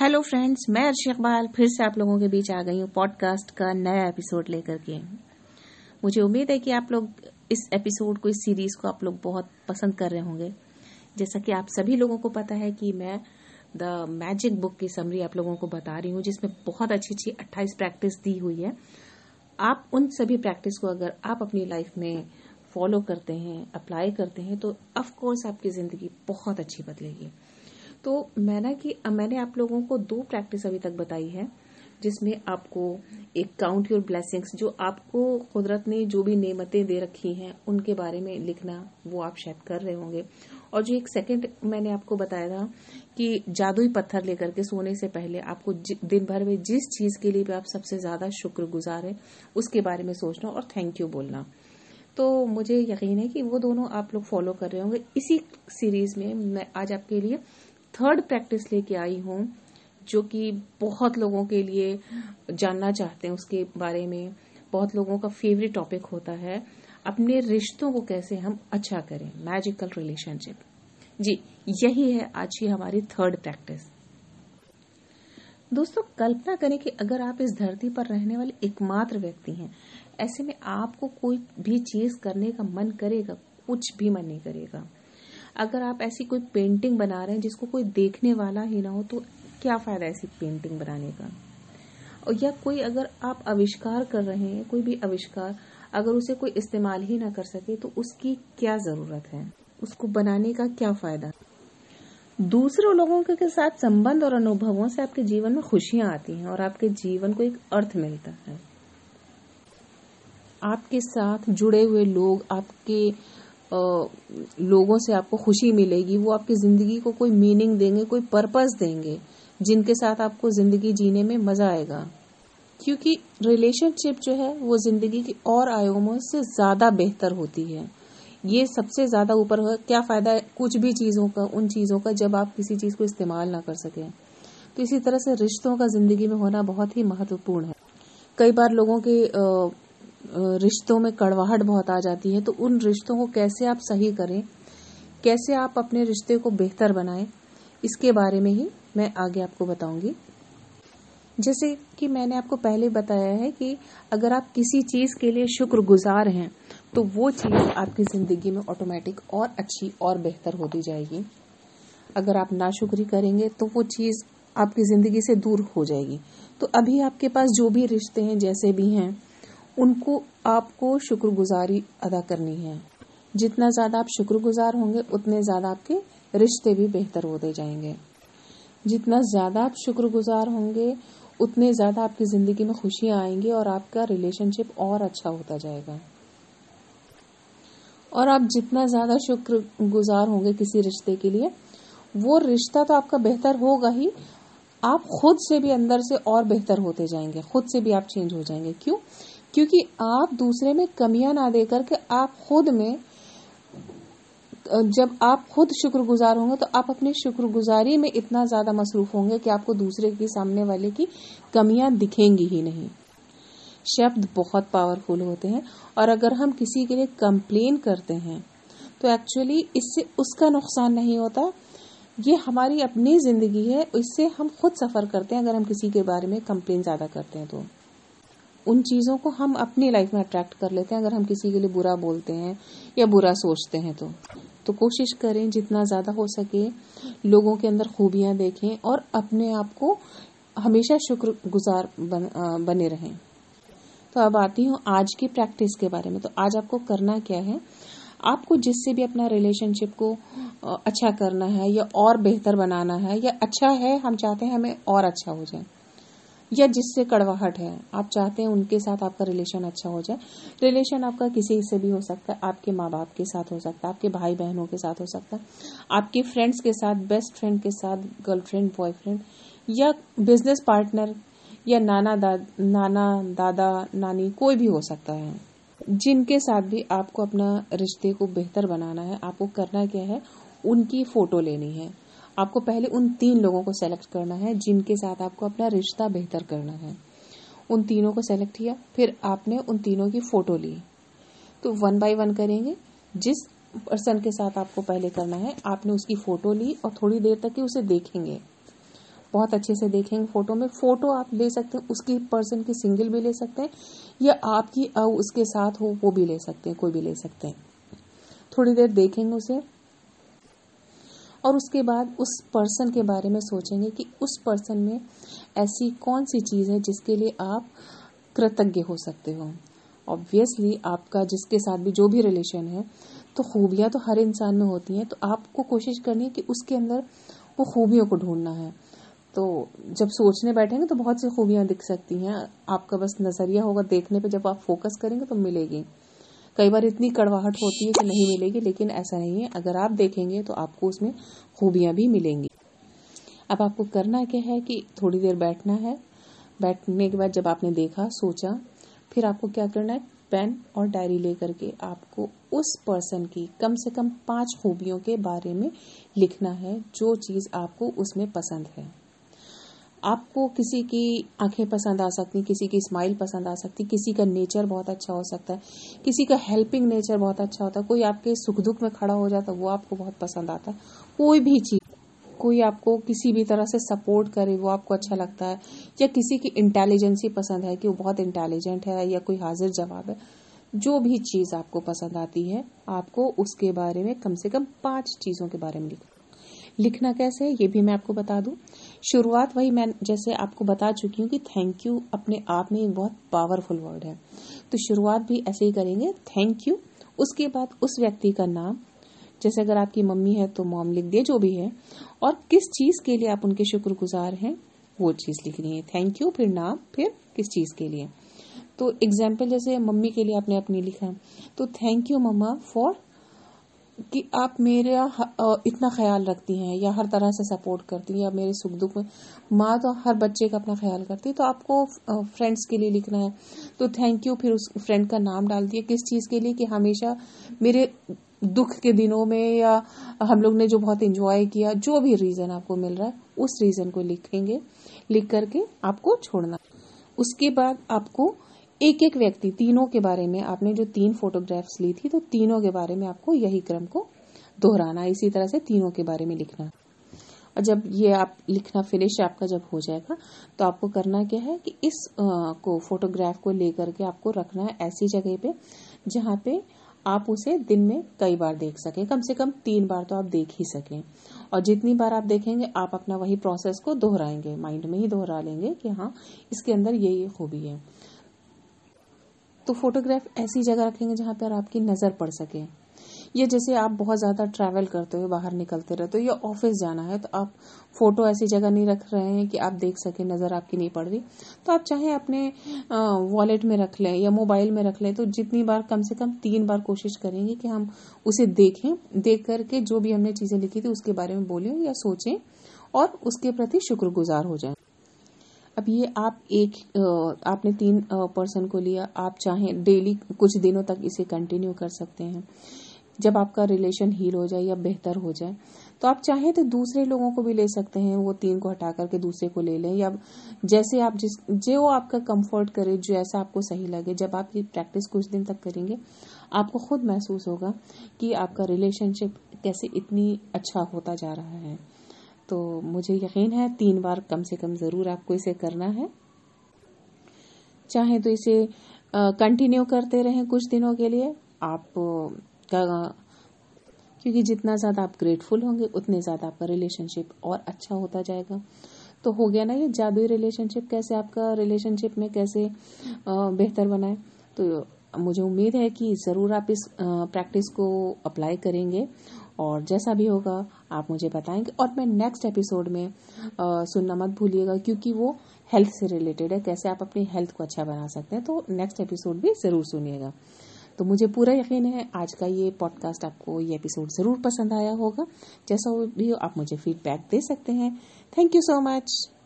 Hello friends मैं अर्शी इकबाल फिर से आप लोगों के बीच आ गई हूँ पॉडकास्ट का नया एपिसोड लेकर के। मुझे उम्मीद है कि आप लोग इस एपिसोड को, इस सीरीज़ को आप लोग बहुत पसंद कर रहे होंगे। जैसा कि आप सभी लोगों को पता है कि मैं द मैजिक बुक की समरी आप लोगों को बता रही हूँ, जिसमें बहुत अच्छी अच्छी अट्ठाईस प्रैक्टिस दी हुई है। आप उन सभी प्रैक्टिस को अगर आप अपनी लाइफ में फॉलो करते हैं अप्लाई करते हैं तो ऑफकोर्स आपकी ज़िंदगी बहुत अच्छी बदलेगी। तो मैंने कि, मैंने आप लोगों को दो प्रैक्टिस अभी तक बताई है, जिसमें आपको एक काउंट योर ब्लेसिंग्स जो आपको कुदरत ने जो भी नेमतें दे रखी हैं, उनके बारे में लिखना, वो आप शायद कर रहे होंगे। और जो एक सेकंड मैंने आपको बताया था कि जादुई पत्थर लेकर के सोने से पहले आपको दिन भर में जिस चीज़ के लिए भी आप सबसे ज़्यादा शुक्रगुजार है, उसके बारे में सोचना और थैंक यू बोलना। तो मुझे यकीन है कि वो दोनों आप लोग फॉलो कर रहे होंगे। इसी सीरीज़ में मैं आज आपके लिए थर्ड प्रैक्टिस लेके आई हूँ, जो कि बहुत लोगों के लिए जानना चाहते हैं उसके बारे में। बहुत लोगों का फेवरेट टॉपिक होता है, अपने रिश्तों को कैसे हम अच्छा करें मैजिकल रिलेशनशिप जी, यही है आज की हमारी थर्ड प्रैक्टिस दोस्तों, कल्पना करें कि अगर आप इस धरती पर रहने वाले एकमात्र व्यक्ति हैं, ऐसे में आपको कोई भी चीज़ करने का मन करेगा, कुछ भी मन नहीं करेगा। अगर आप ऐसी कोई पेंटिंग बना रहे हैं जिसको कोई देखने वाला ही ना हो तो क्या फ़ायदा ऐसी पेंटिंग बनाने का? और या कोई अगर आप आविष्कार कर रहे हैं, कोई भी आविष्कार, अगर उसे कोई इस्तेमाल ही ना कर सके तो उसकी क्या ज़रूरत है? उसको बनाने का क्या फ़ायदा? दूसरे लोगों के साथ संबंध और अनुभवों से आपके जीवन में खुशियाँ आती हैं और आपके जीवन को एक अर्थ मिलता है। आपके साथ जुड़े हुए लोग, आपके लोगों से आपको खुशी मिलेगी, वो आपकी ज़िंदगी को कोई मीनिंग देंगे, कोई पर्पस देंगे, जिनके साथ आपको ज़िंदगी जीने में मज़ा आएगा। क्योंकि रिलेशनशिप जो है, वो ज़िंदगी की और आयामों से ज़्यादा बेहतर होती है। ये सबसे ज़्यादा ऊपर क्या फ़ायदा है कुछ भी चीज़ों का, उन चीज़ों का जब आप किसी चीज़ को इस्तेमाल ना कर सके। तो इसी तरह से रिश्तों का ज़िंदगी में होना बहुत ही महत्वपूर्ण है। कई बार लोगों के रिश्तों में कड़वाहट बहुत आ जाती है तो उन रिश्तों को कैसे आप सही करें? कैसे आप अपने रिश्ते को बेहतर बनाएँ? इसके बारे में ही मैं आगे आपको बताऊँगी। जैसे कि मैंने आपको पहले बताया है कि अगर आप किसी चीज़ के लिए शुक्रगुजार हैं तो वो चीज़ आपकी ज़िंदगी में ऑटोमेटिक और अच्छी और बेहतर होती जाएगी। अगर आप नाशुक्री करेंगे तो वो चीज़ आपकी ज़िंदगी से दूर हो जाएगी। तो अभी आपके पास जो भी रिश्ते हैं, जैसे भी हैं उनको आपको शुक्रगुजारी अदा करनी है। जितना ज़्यादा आप शुक्रगुजार होंगे, उतने ज़्यादा आपके रिश्ते भी बेहतर होते जाएँगे। जितना ज़्यादा आप शुक्रगुजार होंगे, उतने ज़्यादा आपकी ज़िंदगी में खुशियाँ आएँगी और आपका रिलेशनशिप और अच्छा होता जाएगा। और आप जितना ज़्यादा शुक्रगुजार होंगे किसी रिश्ते के लिए, वो रिश्ता तो आपका बेहतर होगा ही। आप खुद से भी अंदर से और बेहतर होते जाएँगे, खुद से भी आप चेंज हो जाएँगे। क्यों? क्योंकि आप दूसरे में कमियाँ ना देकर के आप खुद में जब आप खुद शुक्रगुजार होंगे तो आप अपनी शुक्रगुजारी में इतना ज़्यादा मसरूफ होंगे कि आपको दूसरे के सामने वाले की कमियाँ दिखेंगी ही नहीं। शब्द बहुत पावरफुल होते हैं और अगर हम किसी के लिए कंप्लेन करते हैं तो एक्चुअली इससे उसका नुकसान नहीं होता। ये हमारी अपनी ज़िंदगी है, इससे हम खुद सफ़र करते हैं अगर हम किसी के बारे में कंप्लेन ज़्यादा करते हैं तो। उन चीज़ों को हम अपनी लाइफ में अट्रैक्ट कर लेते हैं। अगर हम किसी के लिए बुरा बोलते हैं या बुरा सोचते हैं तो। तो कोशिश करें जितना ज़्यादा हो सके लोगों के अंदर खूबियाँ देखें और अपने आप को हमेशा शुक्रगुजार बन, बने रहें। तो अब आती हूँ आज की प्रैक्टिस के बारे में। तो आज आपको करना क्या है? आपको जिससे भी अपना रिलेशनशिप को अच्छा करना है या और बेहतर बनाना है या अच्छा है हम चाहते हैं हमें और अच्छा हो जाए। या जिससे कड़वाहट है आप चाहते हैं उनके साथ आपका रिलेशन अच्छा हो जाए रिलेशन आपका किसी से भी हो सकता है आपके माँ बाप के साथ हो सकता है आपके भाई बहनों के साथ हो सकता है आपके फ्रेंड्स के साथ बेस्ट फ्रेंड के साथ गर्लफ्रेंड बॉयफ्रेंड या बिज़नेस पार्टनर या नाना दा, नाना दादा नानी कोई भी हो सकता है जिनके साथ भी आपको अपना रिश्ते को बेहतर बनाना है आपको करना क्या है उनकी फ़ोटो लेनी है। आपको पहले उन तीन लोगों को सेलेक्ट करना है, जिनके साथ आपको अपना रिश्ता बेहतर करना है। उन तीनों को सेलेक्ट किया, फिर आपने उन तीनों की फ़ोटो ली। तो वन बाय वन करेंगे। जिस पर्सन के साथ आपको पहले करना है, आपने उसकी फ़ोटो ली और थोड़ी देर तक ही उसे देखेंगे। बहुत अच्छे से देखेंगे फ़ोटो में। फ़ोटो आप ले सकते हैं, उसकी पर्सन की सिंगल भी ले सकते हैं, या आपकी उसके साथ हो, वो भी ले सकते हैं, कोई भी ले सकते हैं। थोड़ी देर देखेंगे उसे और उसके बाद उस पर्सन के बारे में सोचेंगे कि उस पर्सन में ऐसी कौन सी चीज़ है जिसके लिए आप कृतज्ञ हो सकते हो। ऑब्वियसली आपका जिसके साथ भी जो भी रिलेशन है तो खूबियाँ तो हर इंसान में होती हैं तो आपको कोशिश करनी है कि उसके अंदर वो खूबियों को ढूंढना है। तो जब सोचने बैठेंगे तो बहुत सी खूबियाँ दिख सकती हैं। आपका बस नज़रिया होगा देखने पे, जब आप फोकस करेंगे तो मिलेगी। कई बार इतनी कड़वाहट होती है कि नहीं मिलेगी, लेकिन ऐसा नहीं है। अगर आप देखेंगे तो आपको उसमें खूबियाँ भी मिलेंगी। अब आपको करना क्या है कि थोड़ी देर बैठना है। बैठने के बाद जब आपने देखा, सोचा, फिर आपको क्या करना है? पेन और डायरी लेकर के आपको उस पर्सन की कम से कम पाँच खूबियों के बारे में लिखना है, जो चीज़ आपको उसमें पसंद है। आपको किसी की आँखें पसंद आ सकती किसी की स्माइल पसंद आ सकती किसी का नेचर बहुत अच्छा हो सकता है, किसी का हेल्पिंग नेचर बहुत अच्छा होता है, कोई आपके सुख दुख में खड़ा हो जाता है, वो आपको बहुत पसंद आता है। कोई भी चीज़, कोई आपको किसी भी तरह से सपोर्ट करे, वो आपको अच्छा लगता है, या किसी की इंटेलिजेंसी पसंद है कि वो बहुत इंटेलिजेंट है, या कोई हाजिर जवाब है, जो भी चीज़ आपको पसंद आती है, आपको उसके बारे में कम से कम पाँच चीज़ों के बारे में लिखना लिखना कैसे है, ये भी मैं आपको बता दूँ। शुरुआत वही मैं जैसे आपको बता चुकी हूँ कि थैंक यू अपने आप में एक बहुत पावरफुल वर्ड है। तो शुरुआत भी ऐसे ही करेंगे थैंक यू उसके बाद उस व्यक्ति का नाम, जैसे अगर आपकी मम्मी है तो मॉम लिख दिए, जो भी है। और किस चीज़ के लिए आप उनके शुक्रगुजार हैं, वो चीज़ लिख रही है। थैंक यू फिर नाम, फिर किस चीज़ के लिए। तो एग्ज़ाम्पल जैसे मम्मी के लिए आपने अपनी लिखा। तो थैंक यू मम्मा फॉर कि आप मेरा इतना ख्याल रखती हैं या हर तरह से सपोर्ट करती हैं या मेरे सुख दुख में। माँ तो हर बच्चे का अपना ख्याल करती है तो आपको फ्रेंड्स के लिए लिखना है। तो थैंक यू फिर उस फ्रेंड का नाम डाल दिया किस चीज़ के लिए कि हमेशा मेरे दुख के दिनों में या हम लोग ने जो बहुत इंजॉय किया, जो भी रीजन आपको मिल रहा है, उस रीजन को लिखेंगे, लिख करके आपको छोड़ना। उसके बाद आपको एक एक व्यक्ति तीनों के बारे में आपने जो तीन फोटोग्राफ्स ली थी तो तीनों के बारे में आपको यही क्रम को दोहराना इसी तरह से तीनों के बारे में लिखना। और जब ये आप लिखना फिनिश आपका जब हो जाएगा तो आपको करना क्या है कि इस आ, को फोटोग्राफ को लेकर के आपको रखना है ऐसी जगह पे जहाँ पे आप उसे दिन में कई बार देख सकें। कम से कम तीन बार तो आप देख ही सकें। और जितनी बार आप देखेंगे आप अपना वही प्रोसेस को दोहराएँगे माइंड में ही दोहरा लेंगे कि हाँ इसके अंदर ये ये खूबी है। तो फोटोग्राफ ऐसी जगह रखेंगे जहाँ पर आपकी नज़र पड़ सके। ये जैसे आप बहुत ज़्यादा ट्रैवल करते हो बाहर निकलते रहते हो या ऑफ़िस जाना है तो आप फ़ोटो ऐसी जगह नहीं रख रहे हैं कि आप देख सके नज़र आपकी नहीं पड़ रही। तो आप चाहे अपने वॉलेट में रख लें या मोबाइल में रख लें तो जितनी बार कम से कम तीन बार कोशिश करेंगे कि हम उसे देखें, देख करके जो भी हमने चीज़ें लिखी थी उसके बारे में बोलें या सोचें और उसके प्रति शुक्रगुजार हो जाए। अब ये आप एक आपने तीन पर्सन को लिया, आप चाहें डेली कुछ दिनों तक इसे कंटिन्यू कर सकते हैं। जब आपका रिलेशन हील हो जाए या बेहतर हो जाए तो आप चाहें तो दूसरे लोगों को भी ले सकते हैं, वो तीन को हटा करके दूसरे को ले लें, या जैसे आप जिस, जो आपका कंफर्ट करे, जो ऐसा आपको सही लगे, जब आप ये प्रैक्टिस कुछ दिन तक करेंगे, आपको खुद महसूस होगा कि आपका रिलेशनशिप कैसे इतनी अच्छा होता जा रहा है। तो मुझे यकीन है तीन बार कम से कम ज़रूर आपको इसे करना है। चाहे तो इसे कंटिन्यू करते रहें कुछ दिनों के लिए। आप क्योंकि जितना ज़्यादा आप ग्रेटफुल होंगे, उतने ज़्यादा आपका रिलेशनशिप और अच्छा होता जाएगा। तो हो गया ना ये जादुई रिलेशनशिप कैसे आपका रिलेशनशिप में कैसे बेहतर बनाए तो मुझे उम्मीद है कि ज़रूर आप इस प्रैक्टिस को अप्लाई करेंगे। और जैसा भी होगा आप मुझे बताएँगे। और मैं नेक्स्ट एपिसोड में आ, सुनना मत भूलिएगा क्योंकि वो हेल्थ से रिलेटेड है। कैसे आप अपनी हेल्थ को अच्छा बना सकते हैं तो नेक्स्ट एपिसोड भी ज़रूर सुनिएगा। तो मुझे पूरा यकीन है आज का ये पॉडकास्ट आपको ये एपिसोड ज़रूर पसंद आया होगा। जैसा भी हो आप मुझे फीडबैक दे सकते हैं। Thank you so much